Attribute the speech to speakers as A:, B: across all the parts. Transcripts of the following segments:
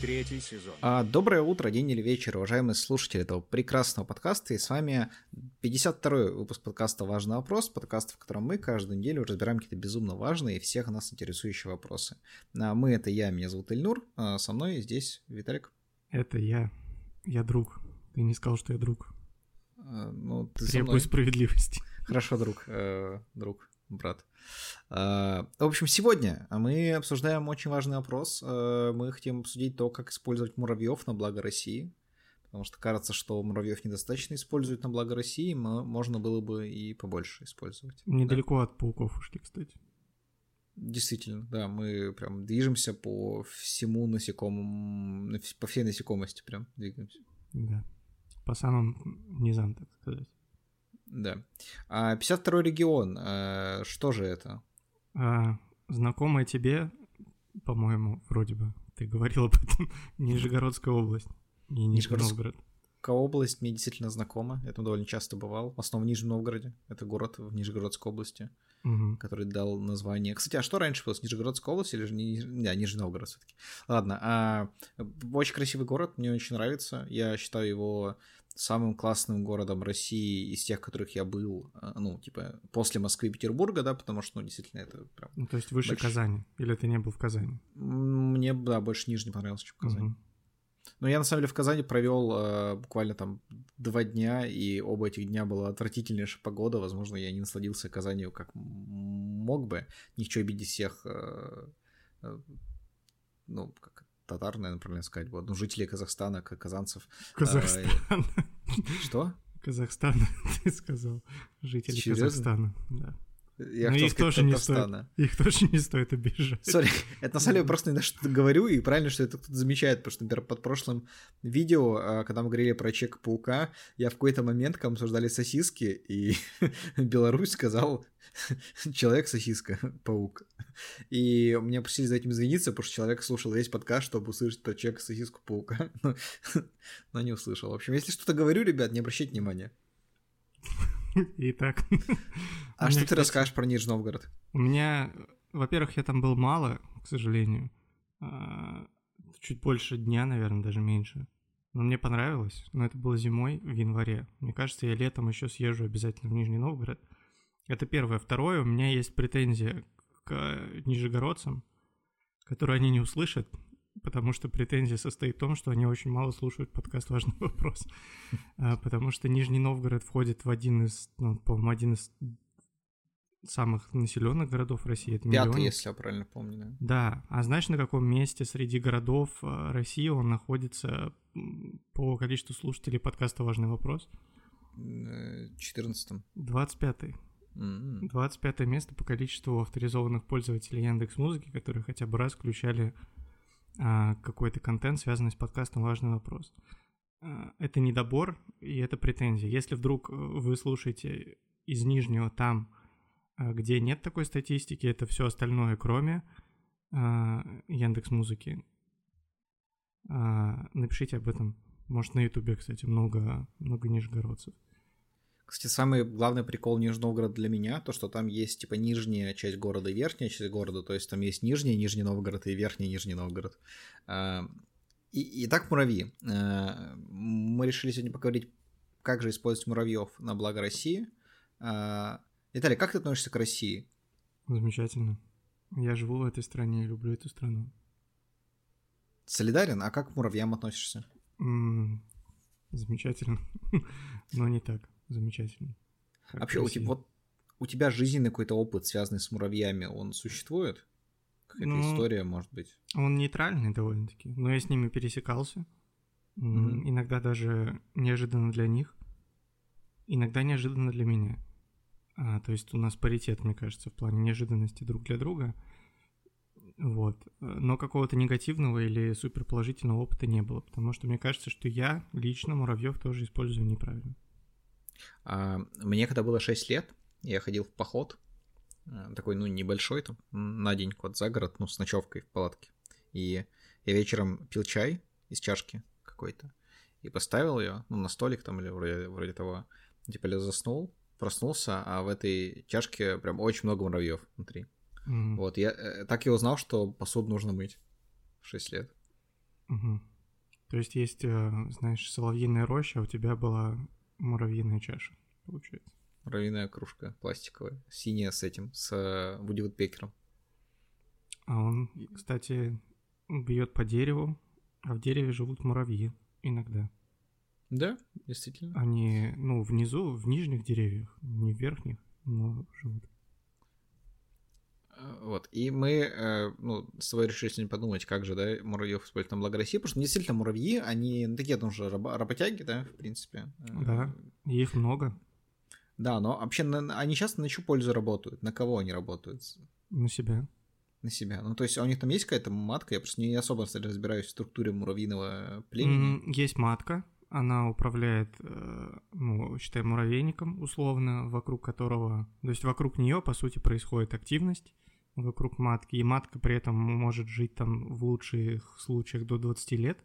A: Третий сезон.
B: А, доброе утро, день или вечер, уважаемые слушатели этого прекрасного подкаста. И с вами 52-й выпуск подкаста «Важный вопрос», подкаст, в котором мы каждую неделю разбираем какие-то безумно важные и всех нас интересующие вопросы. А, мы — это я, меня зовут Ильнур, а со мной здесь Виталик.
C: Это я. Я друг. Ты не сказал, что я друг.
B: А, ну, ты со
C: Требую
B: мной.
C: справедливости.
B: Хорошо, друг, э, друг, брат. А, В общем, сегодня мы обсуждаем очень важный вопрос. Э, Мы хотим обсудить то, как использовать муравьев на благо России. Потому что кажется, что муравьев недостаточно используют на благо России, мо- можно было бы и побольше использовать.
C: Недалеко от пауков ушли, кстати.
B: Действительно, да, мы прям движемся по всему насекомому, по всей насекомости прям двигаемся.
C: Да. По самым низам, так сказать.
B: Да. А 52-й регион, э, что же это?
C: А, знакомая тебе, по-моему, вроде бы, ты говорил об этом, Нижегородская область. И Нижний Новгород.
B: Область мне действительно знакома, я там довольно часто бывал, в основном в Нижнем Новгороде, это город в Нижегородской области,
C: Мгм.
B: который дал название... Кстати, а что раньше было, с Нижегородской области или же. Да, Нижний Новгород все таки Ладно, а, очень красивый город, мне очень нравится, я считаю его самым классным городом России из тех, которых я был, а, ну, типа, после Москвы и Петербурга, да, потому что, ну, действительно, это прям...
C: Ну, то есть выше
B: Больш-
C: Казани. Или ты не был в Казани?
B: Мне, да, больше Нижний понравился, чем Казань.
C: Мгм.
B: Но я на самом деле в Казани провел э, буквально там два дня, и оба этих дня была отвратительнейшая погода. Возможно, я не насладился Казанью как мог бы. Хочу обидеть всех, э, э, ну, как татар, наверное, правильно сказать, вот, ну, жителей Казахстана, казанцев.
C: Казахстан.
B: Что?
C: Казахстан, ты сказал. Жители
B: Серьезно?
C: Казахстана, да.
B: Я хотел
C: их
B: сказать
C: тоже не
B: Татарстана.
C: Их тоже не стоит обижать.
B: Сори, это на самом деле просто иногда что-то говорю, и правильно, что это кто-то замечает, потому что, например, под прошлым видео, а, когда мы говорили про Человека-паука, я в какой-то момент, когда мы обсуждали сосиски, и Беларусь сказал Человек-сосиска, паук. И мне просили за этим извиниться, потому что человек слушал весь подкаст, чтобы услышать про Человека-сосиску паука, но, но не услышал. В общем, если что-то говорю, ребят, не обращайте внимания.
C: Итак.
B: А
C: У меня,
B: что ты расскажешь про Нижний Новгород?
C: У меня, во-первых, я там был мало, к сожалению. А, Чуть больше дня, наверное, даже меньше. Но мне понравилось. Но это было зимой, в январе. Мне кажется, я летом еще съезжу обязательно в Нижний Новгород. Это первое. Второе, у меня есть претензия к нижегородцам, которые они не услышат, потому что претензия состоит в том, что они очень мало слушают подкаст «Важный вопрос». А, Потому что Нижний Новгород входит в один из, ну, по-моему, один из самых населенных городов России. Это
B: Пятый,
C: миллионник.
B: если я правильно помню. да.
C: Да, а знаешь, на каком месте среди городов э, России он находится по количеству слушателей подкаста «Важный вопрос»?
B: Э, 14
C: 25-й.
B: М.
C: 25 место по количеству авторизованных пользователей Яндекс Музыки, которые хотя бы раз включали а, какой-то контент, связанный с подкастом «Важный вопрос». А, это недобор и это претензия. Если вдруг э, вы слушаете из Нижнего там, а, где нет такой статистики, это все остальное, кроме Яндекс Музыки, напишите об этом. Может, на Ютубе, кстати, много, много нижегородцев.
B: Кстати, самый главный прикол Нижнего Новгорода для меня, то, что там есть, типа, нижняя часть города и верхняя часть города, то есть там есть нижний Нижний Новгород и верхний Нижний Новгород. А, И, итак, муравьи. А, Мы решили сегодня поговорить, как же использовать муравьев на благо России. А, Виталий, как ты относишься к России?
C: Замечательно. Я живу в этой стране и люблю эту страну.
B: Солидарен? А как к муравьям относишься?
C: М, Замечательно. Но не так замечательно. как
B: Вообще, у тебя, вот, у тебя жизненный какой-то опыт, связанный с муравьями, он существует? Какая-то
C: Ну,
B: история, может быть?
C: Он нейтральный довольно-таки, но я с ними пересекался.
B: Мгм.
C: Иногда даже неожиданно для них, иногда неожиданно для меня. А, то есть у нас паритет, мне кажется, в плане неожиданности друг для друга. Вот. Но какого-то негативного или суперположительного опыта не было, потому что мне кажется, что я лично муравьев тоже использую неправильно.
B: А, Мне когда было 6 лет, я ходил в поход, э, такой, ну, небольшой, там, на день куда за город, ну, с ночевкой в палатке. И я вечером пил чай из чашки какой-то и поставил ее, ну, на столик там или вроде, вроде того. Типа я заснул, проснулся, а в этой чашке прям очень много муравьев внутри.
C: М.
B: Вот, я э, так и узнал, что посуду нужно мыть в 6 лет.
C: Угу. То есть есть, э, знаешь, соловьиная роща, у тебя была муравьиная чаша, получается.
B: Муравьиная кружка пластиковая, синяя с этим, с э, Вуди Вудпекером.
C: А он, кстати, бьет по дереву, а в дереве живут муравьи иногда.
B: Да, действительно.
C: Они, ну, внизу, в нижних деревьях, не в верхних, но живут.
B: Э, вот. И мы, э, ну, с тобой решили сегодня подумать, как же, да, муравьев использовать на благо России, потому что действительно муравьи, они ну, такие тоже работяги, да, в принципе.
C: Да, их много.
B: Да, но вообще они часто на чью пользу работают? На кого они работают?
C: На себя.
B: На себя. Ну, то есть, а у них там есть какая-то матка? Я просто не особо, кстати, разбираюсь в структуре муравьиного племени.
C: Есть матка, она управляет, э, ну, считай, муравейником, условно, вокруг которого... То есть вокруг нее, по сути, происходит активность вокруг матки, и матка при этом может жить там в лучших случаях до 20 лет.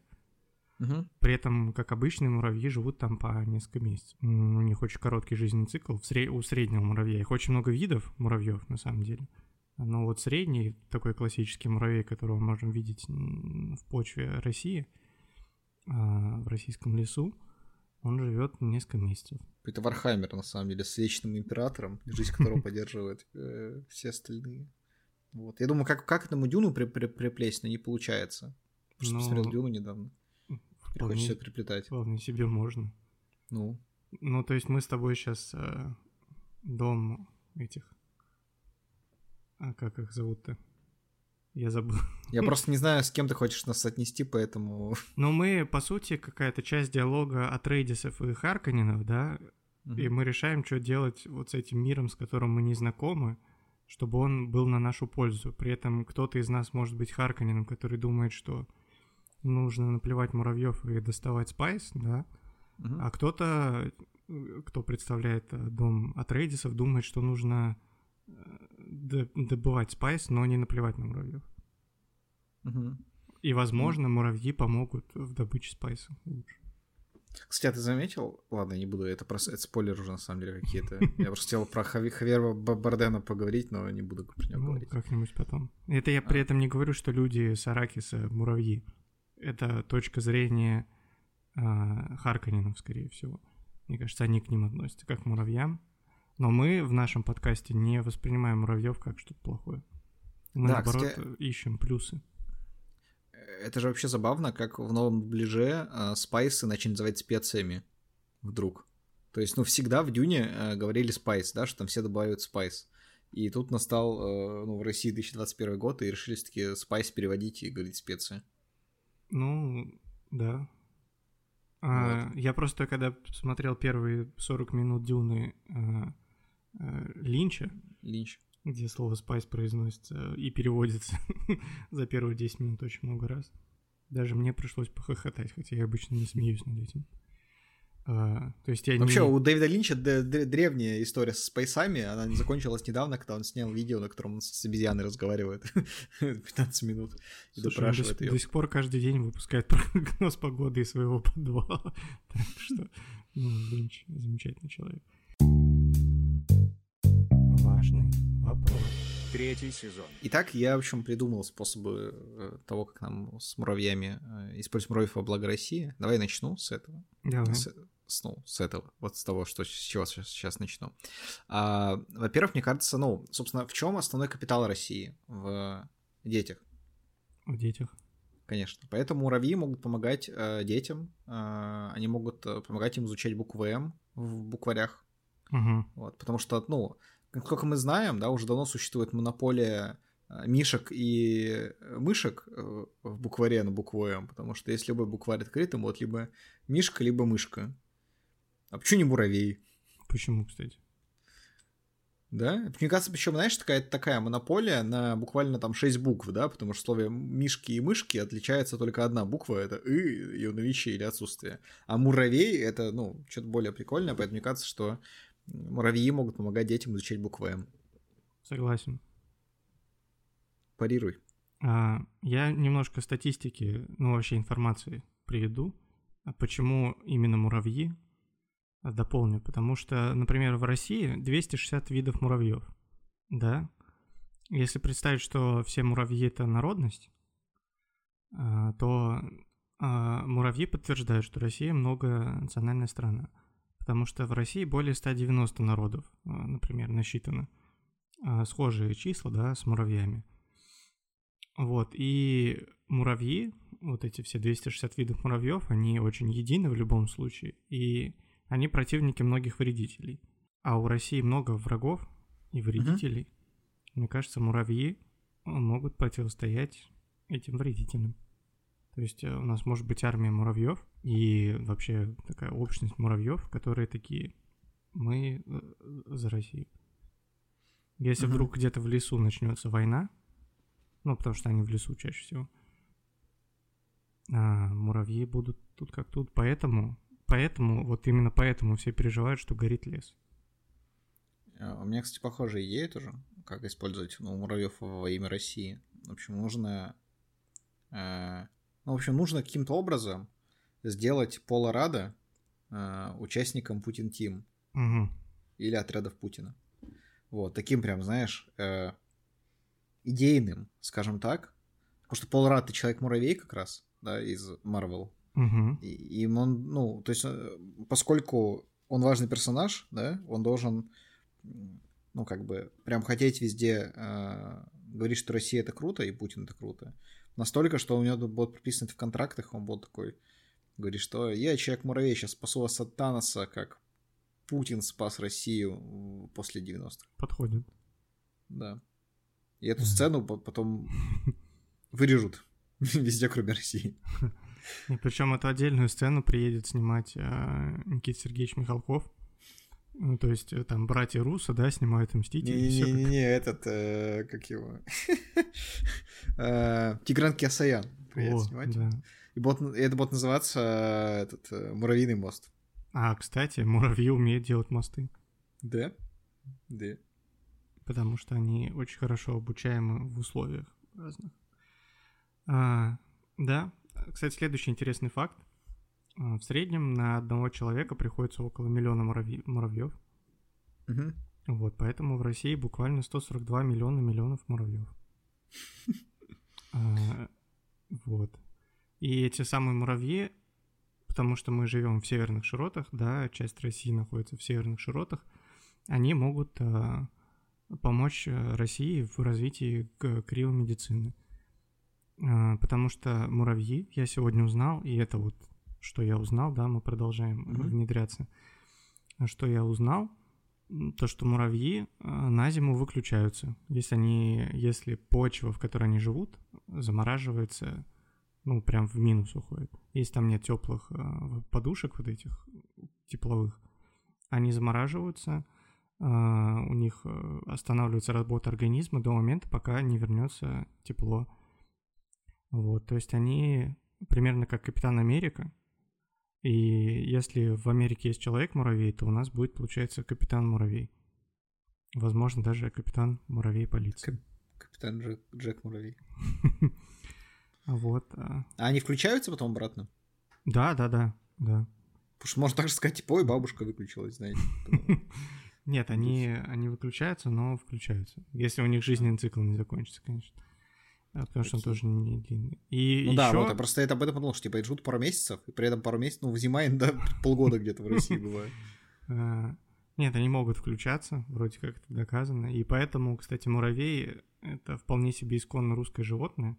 B: Угу.
C: При этом, как обычные муравьи, живут там по несколько месяцев. У них очень короткий жизненный цикл сред... у среднего муравья. Их очень много видов муравьев, на самом деле. Но вот средний, такой классический муравей, которого мы можем видеть в почве России, а, в российском лесу, он живет несколько месяцев.
B: Это Warhammer, на самом деле, с вечным императором, жизнь которого поддерживают э, все остальные. Вот. Я думаю, как, как этому Дюну при, при, приплесть, но не получается. Потому что но... посмотрел Дюну недавно. Вполне, хочется приплетать.
C: Вполне себе можно.
B: Ну.
C: Ну, то есть мы с тобой сейчас э, дом этих... А как их зовут-то? Я забыл.
B: Я просто не знаю, с кем ты хочешь нас отнести, поэтому...
C: Ну, мы, по сути, какая-то часть диалога от Рейдисов и Харканинов, да? Mm-hmm. И мы решаем, что делать вот с этим миром, с которым мы не знакомы, чтобы он был на нашу пользу. При этом кто-то из нас может быть Харконненом, который думает, что нужно наплевать муравьев и доставать спайс, да,
B: угу.
C: а кто-то, кто представляет э, дом Атрейдесов, думает, что нужно э, добывать спайс, но не наплевать на муравьев.
B: Угу.
C: И, возможно, муравьи помогут в добыче спайса лучше.
B: Кстати, а ты заметил? Ладно, не буду, это просто это спойлер уже на самом деле какие-то. Я просто хотел про Хави, Хавьера Бардена поговорить, но не буду про него ну, говорить.
C: как-нибудь потом. Это я а. при этом не говорю, что люди с Арракиса муравьи. Это точка зрения э, Харконненов, скорее всего. Мне кажется, они к ним относятся как к муравьям. Но мы в нашем подкасте не воспринимаем муравьев как что-то плохое. Мы, да, наоборот, кстати... ищем плюсы
B: это же вообще забавно, как в новом дубляже э, спайсы начали называть специями вдруг. То есть, ну, всегда в Дюне э, говорили спайс, да, что там все добавляют спайс. И тут настал, э, ну, в России 2021 год, и решили таки спайс переводить и говорить специи.
C: Ну, да. А, вот. Я просто, когда смотрел первые 40 минут Дюны э, э, Линча,
B: Линч
C: где слово «спайс» произносится и переводится за первые 10 минут очень много раз. Даже мне пришлось похохотать, хотя я обычно не смеюсь над этим. А, то есть я
B: Вообще,
C: не...
B: у Дэвида Линча древняя история с спайсами, она закончилась недавно, когда он снял видео, на котором он с обезьяной разговаривает 15 минут и
C: Слушай, допрашивает до, ее. До сих пор каждый день выпускает прогноз погоды из своего подвала. так что, ну, Линч замечательный человек. Важный вопрос.
A: Третий сезон.
B: Итак, я, в общем, придумал способы э, того, как нам с муравьями э, использовать муравьев во благо России. Давай начну с этого.
C: Давай.
B: С, с, ну, с этого, вот с того, что, с чего сейчас, сейчас начну. А, во-первых, мне кажется, ну, собственно, в чем основной капитал России? В детях.
C: В детях.
B: Конечно. Поэтому муравьи могут помогать э, детям, э, они могут э, помогать им изучать буквы М в букварях.
C: Угу.
B: Вот, потому что, ну, Насколько мы знаем, да, уже давно существует монополия э, мишек и мышек э, в букваре на букву М, потому что если любой букварь открытым, вот либо мишка, либо мышка. А почему не муравей?
C: Почему, кстати?
B: Да? Мне кажется, причем, знаешь, такая, такая монополия на буквально там 6 букв, да, потому что в слове мишки и мышки отличается только одна буква, это «ы», ее наличие или отсутствие. А муравей — это, ну, что-то более прикольное, поэтому мне кажется, что Муравьи могут помогать детям изучать буквы М.
C: Согласен.
B: Парируй.
C: А, я немножко статистики, ну вообще информации приведу. А почему именно муравьи? А, дополню, потому что, например, в России 260 видов муравьев, да? Если представить, что все муравьи это народность, а, то муравьи подтверждают, что Россия многонациональная страна, потому что в России более 190 народов, а, например, насчитано. А, схожие числа, да, с муравьями. Вот, и муравьи, вот эти все 260 видов муравьев, они очень едины в любом случае, и они противники многих вредителей. А у России много врагов и вредителей. Угу. Мне кажется, муравьи могут противостоять этим вредителям. То есть э, у нас может быть армия муравьев и вообще такая общность муравьев, которые такие, мы э, за Россию. Если mm-hmm. вдруг где-то в лесу начнется война, ну, потому что они в лесу чаще всего, а муравьи будут тут как тут. Поэтому, поэтому, вот именно поэтому все переживают, что горит лес.
B: А, у меня, кстати, похожая идея тоже, как использовать ну, муравьев во имя России. В общем, нужно... Э, ну, в общем, нужно каким-то образом сделать Пола Рада э, участником Путин Тим.
C: Угу.
B: Или отрядов Путина. Вот, таким прям, знаешь, э, идейным, скажем так. Потому что Пол Рад — человек-муравей как раз, да, из Marvel.
C: Угу.
B: И, и он, ну, то есть, э, поскольку он важный персонаж, да, он должен, ну, как бы, прям хотеть везде э, говорить, что Россия это круто, и Путин это круто. Настолько, что у него будет прописано в контрактах, он будет такой, говорит, что я человек-муравей, сейчас спасу вас от Таноса, как Путин спас Россию после 90-х.
C: Подходит.
B: Да. И эту сцену потом вырежут везде, кроме России.
C: И причем эту отдельную сцену приедет снимать э, Никита Сергеевич Михалков. Ну, то есть э, там братья Руса, да, снимают Мстители.
B: Не-не-не, этот, э, как его, э, Тигран Киасаян приедет снимать. И это будет называться этот «Муравьиный мост».
C: А, кстати, муравьи умеют делать мосты.
B: Да? Да.
C: Потому что они очень хорошо обучаемы в условиях разных. А, да. Кстати, следующий интересный факт. А, в среднем на одного человека приходится около миллиона муравьи, муравьев.
B: Угу.
C: Вот, поэтому в России буквально 142 миллиона миллионов муравьев. А, вот. И эти самые муравьи потому что мы живем в северных широтах, да, часть России находится в северных широтах, они могут э, помочь э, России в развитии криомедицины. Э, потому что муравьи, я сегодня узнал, и это вот, что я узнал, да, мы продолжаем mm-hmm. внедряться. Что я узнал, то, что муравьи на зиму выключаются. Если они, если почва, в которой они живут, замораживается ну, прям в минус уходит. Если там нет теплых э, подушек вот этих тепловых, они замораживаются, э, у них э, останавливается работа организма до момента, пока не вернется тепло. Вот, то есть они примерно как Капитан Америка. И если в Америке есть человек-муравей, то у нас будет, получается, Капитан-муравей. Возможно, даже Капитан-муравей полиции.
B: Капитан Джек, Джек Муравей.
C: Вот. А,
B: а они включаются потом обратно?
C: Да, да, да, да.
B: Потому что можно так же сказать, типа, ой, бабушка выключилась, знаете.
C: Нет, они, они выключаются, но включаются. Если у них жизненный цикл не закончится, конечно. Потому что он тоже не длинный. И
B: ну
C: еще...
B: да, вот я просто это об этом подумал, что типа живут пару месяцев, и при этом пару месяцев, ну, зима да, полгода где-то в России бывает.
C: А, нет, они могут включаться, вроде как это доказано. И поэтому, кстати, муравей — это вполне себе исконно русское животное.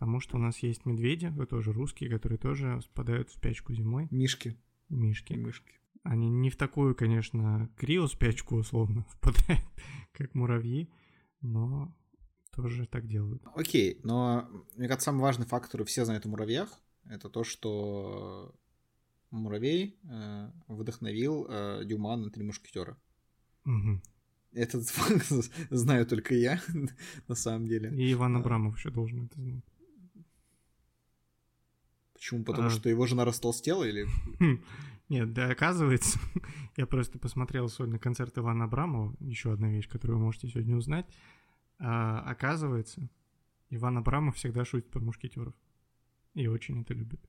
C: Потому что у нас есть медведи, вы тоже русские, которые тоже спадают в спячку зимой.
B: Мишки.
C: Мишки.
B: Мишки.
C: Они не в такую, конечно, крио-спячку условно впадают, как муравьи, но тоже так делают.
B: Окей, но мне кажется, самый важный фактор, все знают о муравьях, это то, что муравей э, вдохновил э, Дюма на «Три мушкетера».
C: Угу.
B: Этот факт знаю только я, на самом деле.
C: И Иван Абрамов еще должен это знать.
B: Почему? Потому а... что его жена растолстела или...
C: Хм. Нет, да, оказывается, я просто посмотрел сегодня концерт Ивана Абрамова, еще одна вещь, которую вы можете сегодня узнать. А, оказывается, Иван Абрамов всегда шутит про мушкетеров. И очень это любит.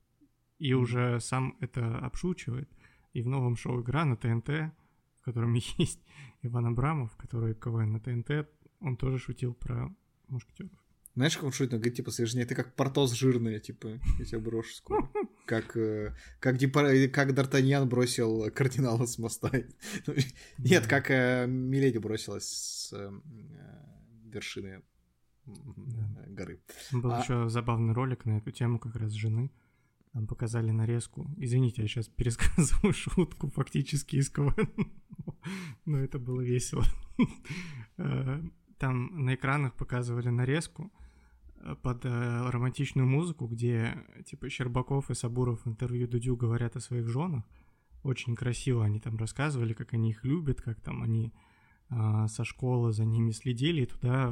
C: И уже сам это обшучивает. И в новом шоу «Игра» на ТНТ, в котором есть Иван Абрамов, который КВН на ТНТ, он тоже шутил про мушкетеров.
B: Знаешь, как он шутит? Он говорит, типа, жене, ты как портос жирная, типа, я тебя брошу скоро. Как, э, как, как Д'Артаньян бросил кардинала с моста. Нет, как э, Миледи бросилась с э, вершины горы.
C: Был а... еще забавный ролик на эту тему как раз жены. Там показали нарезку. Извините, я сейчас пересказываю шутку фактически из КВН. Но это было весело. Там на экранах показывали нарезку под э, романтичную музыку, где типа Щербаков и Сабуров в интервью Дудю говорят о своих женах. Очень красиво они там рассказывали, как они их любят, как там они э, со школы за ними следили, и туда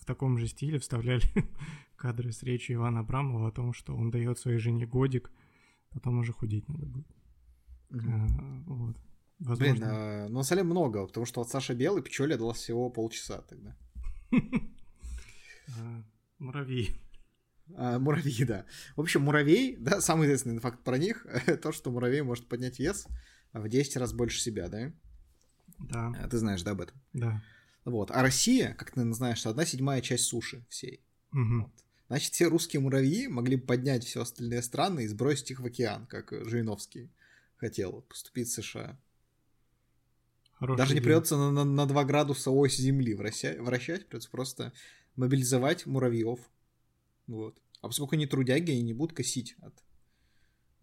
C: в таком же стиле вставляли кадры с речью Ивана Абрамова о том, что он дает своей жене годик, потом уже худеть надо будет.
B: Угу. А, вот. Возможно. Блин, а, ну на самом деле много, потому что от Саши Белый Пчеле дал всего полчаса тогда.
C: Муравьи.
B: А, муравьи, да. В общем, муравей, да, самый известный факт про них, то, что муравей может поднять вес в 10 раз больше себя, да?
C: Да.
B: А, ты знаешь, да, об этом?
C: Да.
B: Вот. А Россия, как ты знаешь, одна седьмая часть суши всей.
C: Угу.
B: Вот. Значит, все русские муравьи могли бы поднять все остальные страны и сбросить их в океан, как Жириновский хотел поступить в США. Хороший Даже не придется на, на, на 2 градуса ось Земли вращать, вращать, придется просто мобилизовать муравьев. Вот. А поскольку они трудяги, они не будут косить от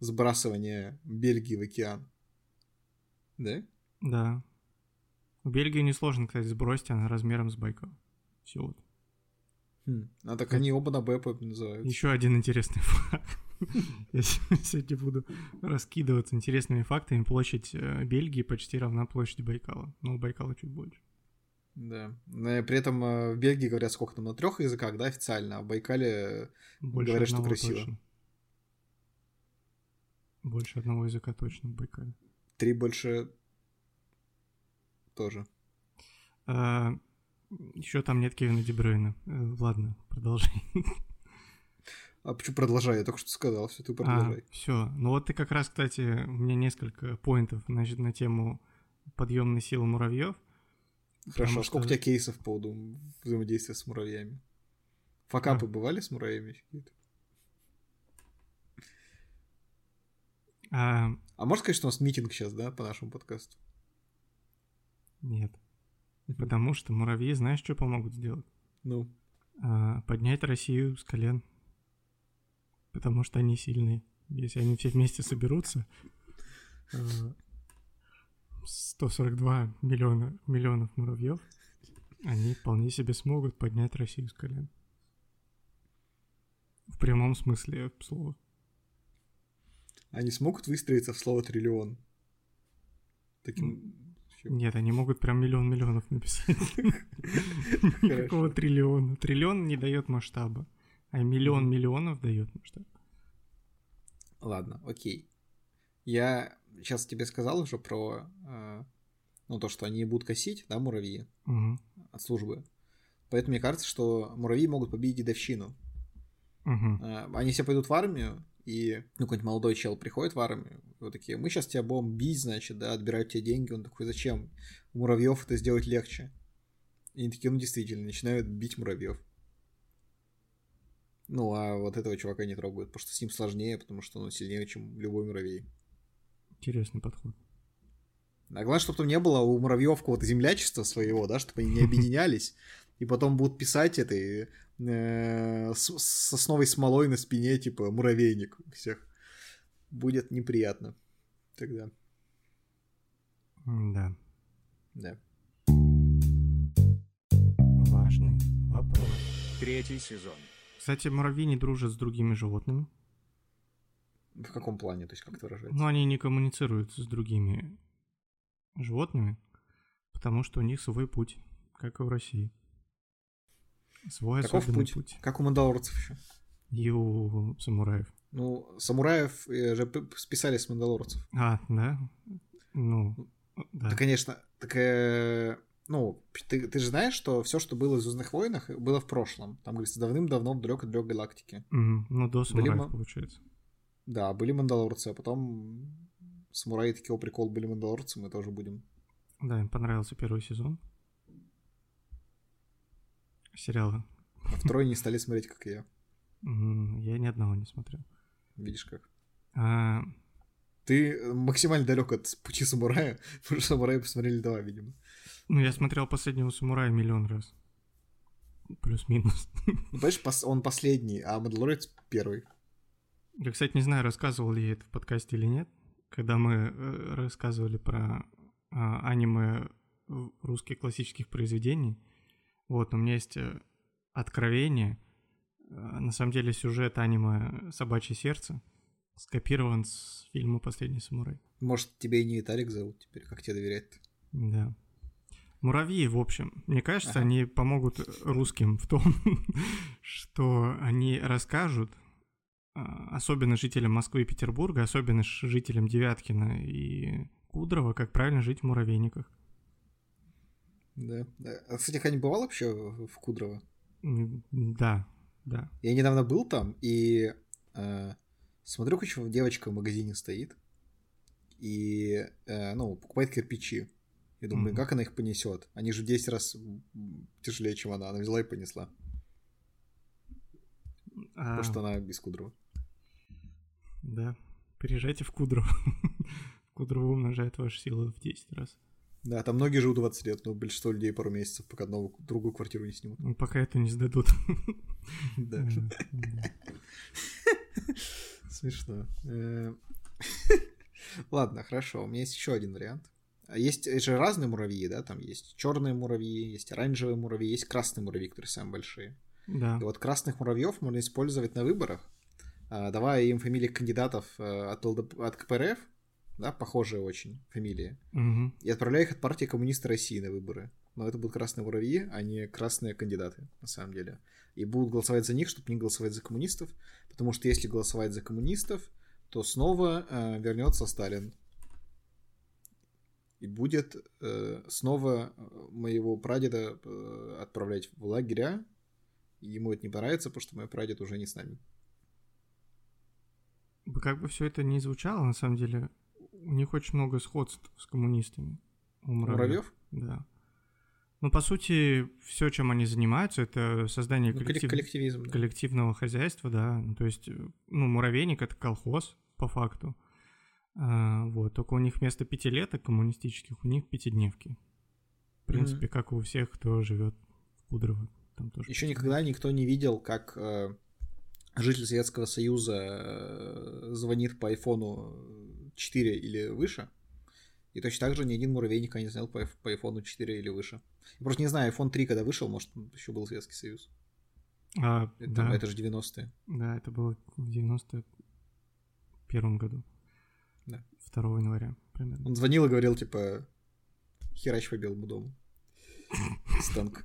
B: сбрасывания Бельгии в океан. Да?
C: Да. В Бельгии несложно, кстати, сбросить, она размером с Байкал. Все вот.
B: Хм. А так они оба на Б называются.
C: Еще один интересный факт. Я сегодня буду раскидываться интересными фактами. Площадь э, Бельгии почти равна площади Байкала. Но у Байкала чуть больше.
B: Да. Но при этом э, в Бельгии говорят, сколько там, на трех языках, да, официально, а в Байкале Больше говорят, что красиво. Точно.
C: Больше одного языка точно в Байкале.
B: Три больше тоже.
C: А, еще там нет Кевина Дебройна. Э, ладно, продолжай.
B: А почему продолжай? Я только что сказал, все, ты продолжай.
C: А, все. Ну вот ты как раз, кстати, у меня несколько поинтов, значит, на тему подъемной силы муравьев.
B: Хорошо, а сколько у тебя кейсов по поводу взаимодействия с муравьями? Факапы а. бывали с муравьями какие-то?
C: А...
B: а можешь сказать, что у нас митинг сейчас, да, по нашему подкасту?
C: Нет. Потому что муравьи, знаешь, что помогут сделать?
B: Ну?
C: А, поднять Россию с колен. Потому что они сильные. Если они все вместе соберутся, а, 142 миллиона, миллионов муравьев, они вполне себе смогут поднять Россию с колен. В прямом смысле слова.
B: Они смогут выстроиться в слово триллион? Таким...
C: Нет, они могут прям миллион миллионов написать. Никакого триллиона. Триллион не дает масштаба, а миллион миллионов дает масштаб.
B: Ладно, окей. Я сейчас тебе сказал уже про э, ну, то, что они будут косить, да, муравьи
C: угу.
B: от службы. Поэтому мне кажется, что муравьи могут победить дедовщину.
C: Угу.
B: Э, они все пойдут в армию, и ну, какой-нибудь молодой чел приходит в армию, вот такие, мы сейчас тебя будем бить, значит, да, отбирать тебе деньги. Он такой, зачем? Муравьев это сделать легче. И они такие, ну, действительно, начинают бить муравьев. Ну, а вот этого чувака не трогают, потому что с ним сложнее, потому что он сильнее, чем любой муравей.
C: Интересный подход.
B: А главное, чтобы там не было у муравьев какого-то землячества своего, да, чтобы они не объединялись, и потом будут писать это и, э, с, сосновой смолой на спине, типа, муравейник всех. Будет неприятно тогда.
C: Да.
B: Да.
C: Важный вопрос.
A: Третий сезон.
C: Кстати, муравьи не дружат с другими животными.
B: В каком плане? То есть как это выражается?
C: Ну, они не коммуницируют с другими животными, потому что у них свой путь, как и в России. Свой
B: особенный путь? путь. Как у мандалорцев еще.
C: И у самураев.
B: Ну, самураев э, же списали с мандалорцев.
C: А, да? Ну,
B: да. Да, конечно. Так, э, ну, ты, ты же знаешь, что все, что было в Звездных войнах, было в прошлом. Там, говорится, давным-давно в далекой-далекой галактике.
C: Угу. Ну, до самураев, Были... получается.
B: Да, были мандалорцы, а потом самураи такого прикол были мандалорцы, мы тоже будем.
C: Да, им понравился первый сезон сериала
B: А второй не стали смотреть, как и я.
C: Я ни одного не смотрел.
B: Видишь как.
C: А,
B: Ты максимально далек от пути самурая, потому что самураи посмотрели два, видимо.
C: ну, я смотрел «Последнего самурая» миллион раз. Плюс-минус.
B: Ну, понимаешь, он последний, а Мандалорец первый.
C: Я, кстати, не знаю, рассказывал ли я это в подкасте или нет, когда мы э, рассказывали про а, аниме русских классических произведений. Вот, у меня есть э, откровение. Э, На самом деле сюжет аниме «Собачье сердце» скопирован с фильма «Последний самурай».
B: Может, тебе и не Виталик зовут теперь, как тебе доверять-то?
C: Да. Муравьи, в общем, мне кажется,
B: Ага.
C: они помогут русским в том, что они расскажут, а, особенно жителям Москвы и Петербурга, особенно жителям Девяткина и Кудрова, как правильно жить в муравейниках.
B: Да. да. А, кстати, не бывал вообще в Кудрово?
C: Да, да.
B: Я недавно был там и э, смотрю, короче, девочка в магазине стоит и, э, ну, покупает кирпичи. И думаю,
C: Мгм.
B: как она их понесет? Они же в 10 раз тяжелее, чем она. Она взяла и понесла.
C: А,
B: Потому что она без Кудрова.
C: Да. Приезжайте в Кудрово. В Кудрово умножает ваши силы в 10 раз.
B: Да, там многие живут 20 лет, но большинство людей пару месяцев, пока новую, другую квартиру не снимут.
C: Ну, Пока это не сдадут.
B: Да. Смешно. Э, Ладно, хорошо. У меня есть еще один вариант. Есть же разные муравьи, да? Там есть черные муравьи, есть оранжевые муравьи, есть красные муравьи, которые самые большие.
C: Да.
B: И вот красных муравьев можно использовать на выборах, а, давая им фамилии кандидатов э, от, ЛДП от КПРФ, да, похожие очень фамилии,
C: Мгм.
B: и отправляя их от партии коммунисты России на выборы. Но это будут красные муравьи, а не красные кандидаты, на самом деле. И будут голосовать за них, чтобы не голосовать за коммунистов, потому что если голосовать за коммунистов, то снова э, вернется Сталин. И будет э, снова э, моего прадеда э, отправлять в лагеря. И ему это не понравится, потому что мой прадед уже не с нами.
C: Как бы все это ни звучало, на самом деле, у них очень много сходств с коммунистами. У
B: Муравьев?
C: Да. Ну, по сути, все, чем они занимаются, это создание
B: Ну, коллек-
C: коллектив-
B: коллективизм. да.
C: коллективного хозяйства, да. Ну, то есть, ну, муравейник это колхоз, по факту. А, вот, только у них вместо пятилеток коммунистических, у них пятидневки. В принципе, как у всех, кто живет в Кудрово. Там тоже
B: Еще никогда никто не видел, как э, житель Советского Союза э, звонит по айфону 4 или выше. И точно так же ни один муравей никогда не звонил по, по айфону 4 или выше. Я просто не знаю, iPhone 3 когда вышел, может, еще был Советский Союз.
C: А,
B: Это,
C: да,
B: это же 90-е.
C: да, это было в 91 году.
B: Да.
C: 2 января примерно.
B: Он звонил и говорил, типа, херач по Белому дому. С танка.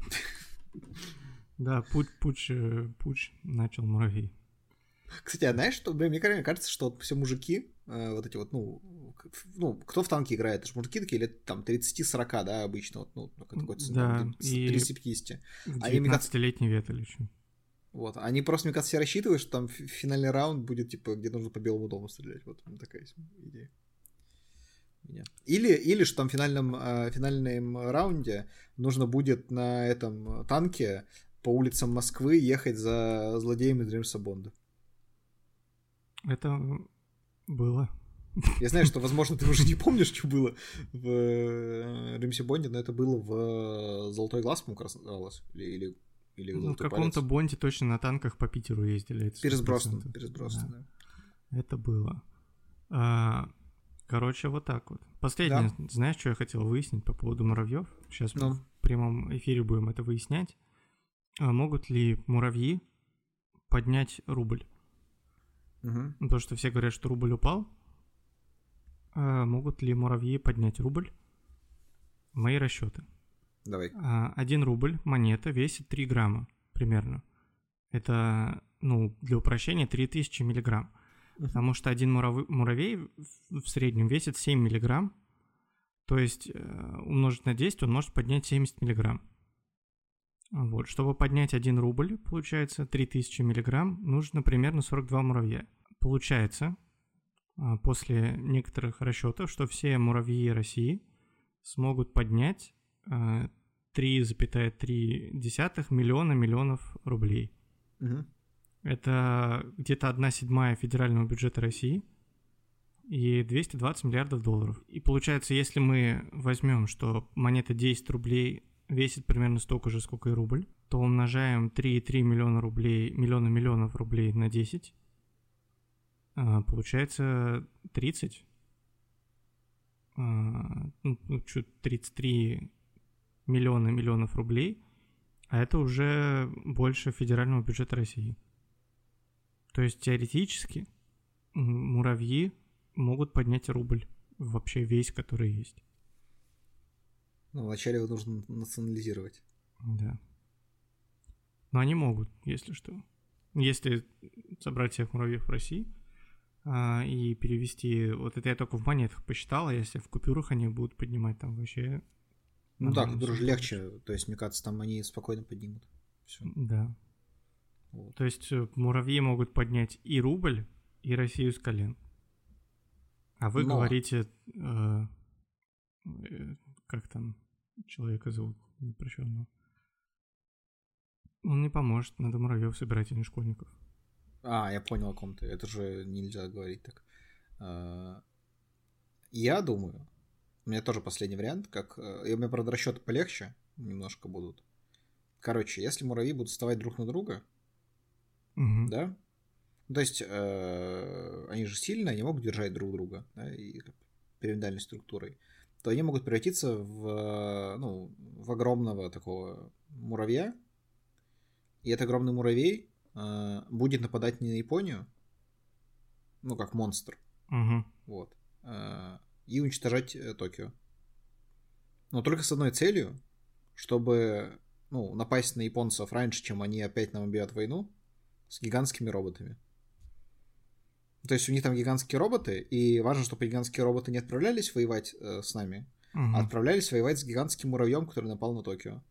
C: Да, путь, путь, э, путь начал муравей.
B: Кстати, а знаешь, что, блин, мне кажется- что вот все мужики, э, вот эти вот, ну, ну, кто в танки играет? Это же мужики такие лет там 30-40, да, обычно, вот, ну, какой-то
C: Да,
B: там,
C: и-
B: 30-50.
C: В
B: Они, мне кажется-
C: 19-летний Ветель еще.
B: Вот. Они просто, мне кажется, все рассчитывают, что там фи- финальный раунд будет, типа, где нужно по Белому дому стрелять. Вот ну, такая идея. Меня. Или, или что там в финальном, э, финальном раунде нужно будет на этом танке по улицам Москвы ехать за злодеем из Джеймса Бонда.
C: Это было.
B: Я знаю, что, возможно, ты уже не помнишь, что было в э, Джеймсе Бонде, но это было в э, «Золотой глаз», по-моему, называлось. Или, или, или
C: Ну, в
B: «Золотой
C: каком-то
B: палец».
C: Бонде точно на танках по Питеру ездили. это
B: Перес
C: 100%.
B: Броснан, Перес Броснан,
C: Да.
B: да.
C: Это было. А, короче, вот так вот. Последнее, знаешь, что я хотел выяснить по поводу муравьев? Сейчас мы
B: Ну.
C: в прямом эфире будем это выяснять. А могут ли муравьи поднять рубль? Ну, Потому что все говорят, что рубль упал. А могут ли муравьи поднять рубль? Мои расчеты.
B: Давай.
C: А, Один рубль монета весит 3 грамма примерно. Это, ну, для упрощения 3000 миллиграмм. Потому что один муравей в в среднем весит 7 миллиграмм. То есть э, умножить на 10 он может поднять 70 миллиграмм. Вот. Чтобы поднять 1 рубль, получается 3000 миллиграмм, нужно примерно 42 муравья. Получается, а, после некоторых расчетов, что все муравьи России смогут поднять а, 3,3 миллиона миллионов рублей.
B: Мгм.
C: Это где-то одна седьмая федерального бюджета России и 220 миллиардов долларов. И получается, если мы возьмем, что монета 10 рублей весит примерно столько же, сколько и рубль, то умножаем 3,3 миллиона рублей, миллиона миллионов рублей на 10, а, получается 30. А, ну, ну, чуть 33 миллиона миллионов рублей, а это уже больше федерального бюджета России. То есть теоретически муравьи могут поднять рубль вообще весь, который есть.
B: Ну, вначале его нужно национализировать.
C: Да. Но они могут, если что. Если собрать всех муравьев в России а, и перевести... Вот это я только в монетах посчитал, а если в купюрах они будут поднимать там вообще...
B: Ну да, купюры же легче. То есть, мне кажется, там они спокойно поднимут. Все.
C: Да.
B: Вот.
C: То есть э, муравьи могут поднять и рубль, и Россию с колен. А вы
B: Но.
C: говорите, э, э, как там человека зовут запрещенного? Он не поможет, надо муравьев собирать, а не школьников.
B: А, я понял о ком ты. Это же нельзя говорить так. А, Я думаю, у меня тоже последний вариант, как... э, и У меня, правда, расчеты полегче немножко будут. Короче, если муравьи будут вставать друг на друга,
C: Мгм.
B: да, ну, то есть э, они же сильные, они могут держать друг друга, да, и пирамидальной структурой, то они могут превратиться в, э, ну, в огромного такого муравья, и этот огромный муравей э, будет нападать не на Японию, ну, как монстр,
C: Мгм.
B: вот, э, и уничтожать э, Токио. Но только с одной целью, чтобы, ну, напасть на японцев раньше, чем они опять нам объявят войну, с гигантскими роботами. То есть у них там гигантские роботы, и важно, чтобы гигантские роботы не отправлялись воевать э, с нами,
C: Мгм.
B: а отправлялись воевать с гигантским муравьем, который напал на Токио.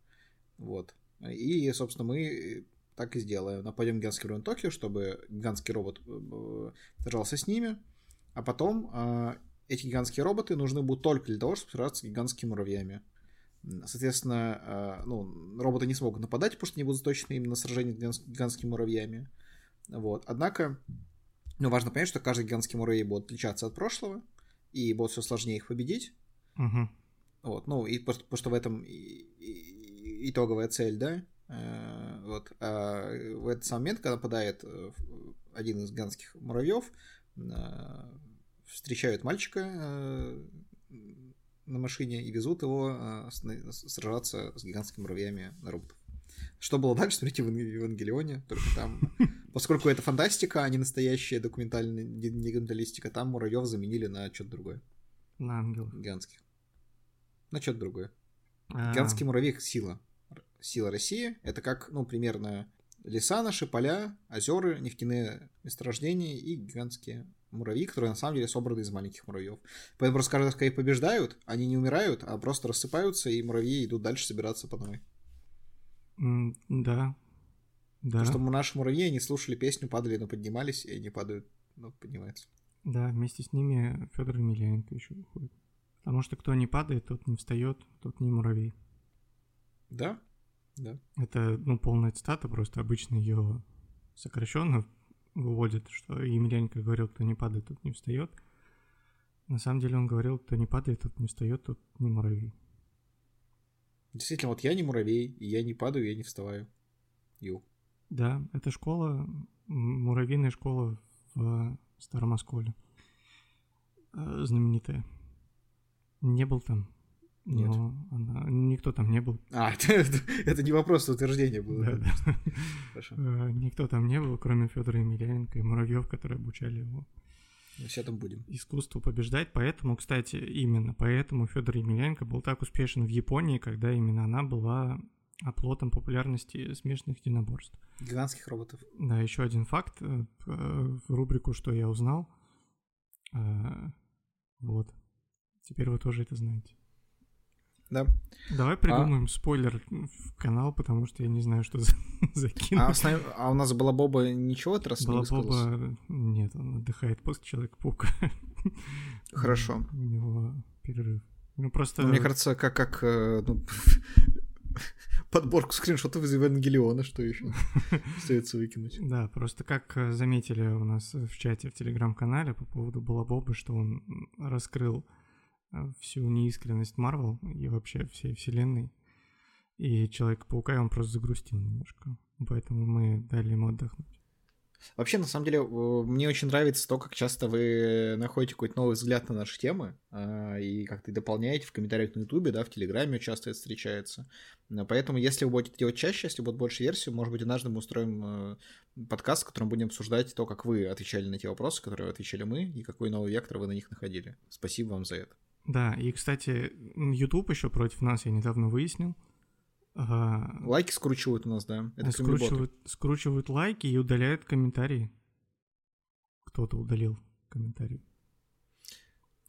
B: Вот. И, собственно, мы так и сделаем. Нападем на гигантский на Токио, чтобы гигантский робот э, сражался с ними, а потом э, эти гигантские роботы нужны будут только для того, чтобы сражаться с гигантскими муравьями. Соответственно, э, ну, роботы не смогут нападать, потому что они будут заточены именно на сражение с гигантскими муравьями. Вот. Однако, ну, важно понять, что каждый гигантский муравей будет отличаться от прошлого, и будет все сложнее их победить.
C: Мгм.
B: Вот, ну, и просто, потому что в этом итоговая цель, да, Э, вот, а в этот самый момент, когда нападает э, один из гигантских муравьев, э, встречают мальчика на машине и везут его сражаться с гигантскими муравьями на роботов. Что было дальше, смотрите в Еван- Евангелионе, только там, поскольку это фантастика, а не настоящая документальная документалистика, там муравьев заменили на что-то другое,
C: На ангелов.
B: гигантских. На что-то другое.
C: А,
B: Гигантский муравей — сила. Сила России — это как, ну, примерно леса наши, поля, озера, нефтяные месторождения и гигантские муравьи, которые на самом деле собраны из маленьких муравьев. Поэтому просто каждый раз, когда их побеждают, они не умирают, а просто рассыпаются, и муравьи идут дальше собираться по новой.
C: Да. Да.
B: Потому что наши муравьи, они слушали песню, падали, но поднимались, и они падают, но поднимаются.
C: Да, вместе с ними Федор Емельяненко еще выходит. Потому что кто не падает, тот не встает, тот не муравей.
B: Да? Да.
C: Это, ну, полная цитата, просто обычно ее сокращенно выводят, что Емельяненко говорил, кто не падает, тот не встает. На самом деле он говорил, кто не падает, тот не встает, тот не муравей.
B: Действительно, вот я не муравей, и я не падаю, я не вставаю. Ю.
C: Да, это школа, муравьиная школа в Старом Осколе. Э, Знаменитая. Не был там.
B: Нет.
C: Но она... Никто там не был.
B: А, это, не вопрос, это утверждение было.
C: Да,
B: да?
C: да.
B: Хорошо.
C: Э, Никто там не был, кроме Федора Емельяненко и муравьев, которые обучали его
B: Мы все там будем.
C: искусству побеждать. Поэтому, кстати, именно поэтому Федор Емельяненко был так успешен в Японии, когда именно она была оплотом популярности смешанных единоборств.
B: Гигантских роботов.
C: Да, еще один факт э, э, в рубрику «Что я узнал». Э, Вот. Теперь вы тоже это знаете.
B: Да.
C: Давай придумаем спойлер в канал, потому что я не знаю, что за- закинуть.
B: А, а у нас была Боба ничего от раз не высказался?
C: Балабоба... Нет, он отдыхает после Человека-паука.
B: Хорошо.
C: У него перерыв. Ну, просто...
B: Ну, Мне кажется, как, как э, ну, подборку скриншотов из Евангелиона, что еще остается выкинуть.
C: Да, просто как э, заметили у нас в чате в телеграм-канале по поводу Балабоба, что он раскрыл всю неискренность Марвел и вообще всей вселенной. И Человек-паука он просто загрустил немножко. Поэтому мы дали ему отдохнуть.
B: Вообще, на самом деле, мне очень нравится то, как часто вы находите какой-то новый взгляд на наши темы а, и как-то дополняете в комментариях на Ютубе, да, в Телеграме часто это встречается. Поэтому, если вы будете делать чаще, если будет больше версий, может быть, однажды мы устроим э, подкаст, в котором будем обсуждать то, как вы отвечали на те вопросы, которые отвечали мы, и какой новый вектор вы на них находили. Спасибо вам за это.
C: Да, и, кстати, YouTube еще против нас я недавно выяснил.
B: Лайки скручивают у нас, да.
C: Это скручивают, скручивают лайки и удаляют комментарии. Кто-то удалил комментарий.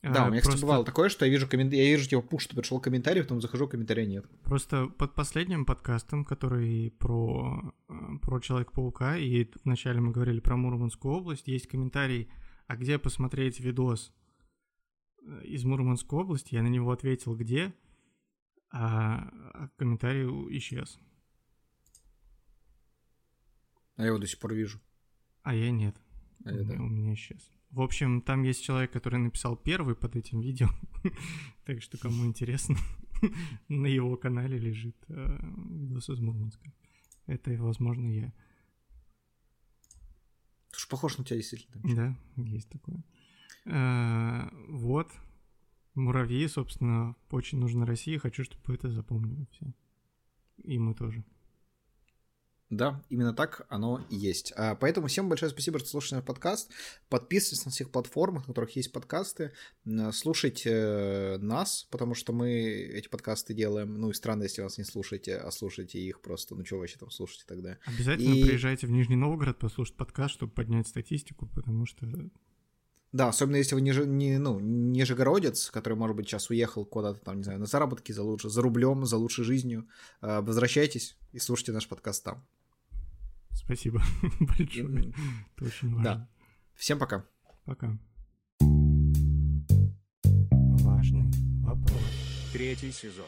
B: Да, а, у меня, просто... кстати, бывало такое, что я вижу, коммент... я вижу типа пуш, что пришел комментарий, потом захожу, комментария нет.
C: Просто под последним подкастом, который про, э, про Человека-паука, и вначале мы говорили про Мурманскую область, есть комментарий, а где посмотреть видос из Мурманской области? Я на него ответил, где? а, а комментарий исчез.
B: А я его до сих пор вижу.
C: А я нет. А я, да. У меня исчез. В общем, там есть человек, который написал первый под этим видео. так что, кому интересно, на его канале лежит э, видос из Мурманска. Это, возможно, я.
B: Ты похож на тебя действительно.
C: Да, есть такое. Э, вот, Муравьи, собственно, очень нужны России. Хочу, чтобы это запомнили все. И мы тоже.
B: Да, именно так оно и есть. А, поэтому всем большое спасибо, что слушаете наш подкаст. Подписывайтесь на всех платформах, на которых есть подкасты. Слушайте э, нас, потому что мы эти подкасты делаем. Ну и странно, если вас не слушаете, а слушаете их просто. Ну что вообще там слушаете тогда?
C: Обязательно и... приезжайте в Нижний Новгород послушать подкаст, чтобы поднять статистику, потому что
B: да, особенно если вы не, не, ну, нижегородец, который, может быть, сейчас уехал куда-то там, не знаю, на заработки за лучше, за рублем, за лучшей жизнью. Э, возвращайтесь и слушайте наш подкаст там.
C: Спасибо большое. Это очень важно. Да.
B: Всем пока.
C: Пока.
A: Важный вопрос. Третий сезон.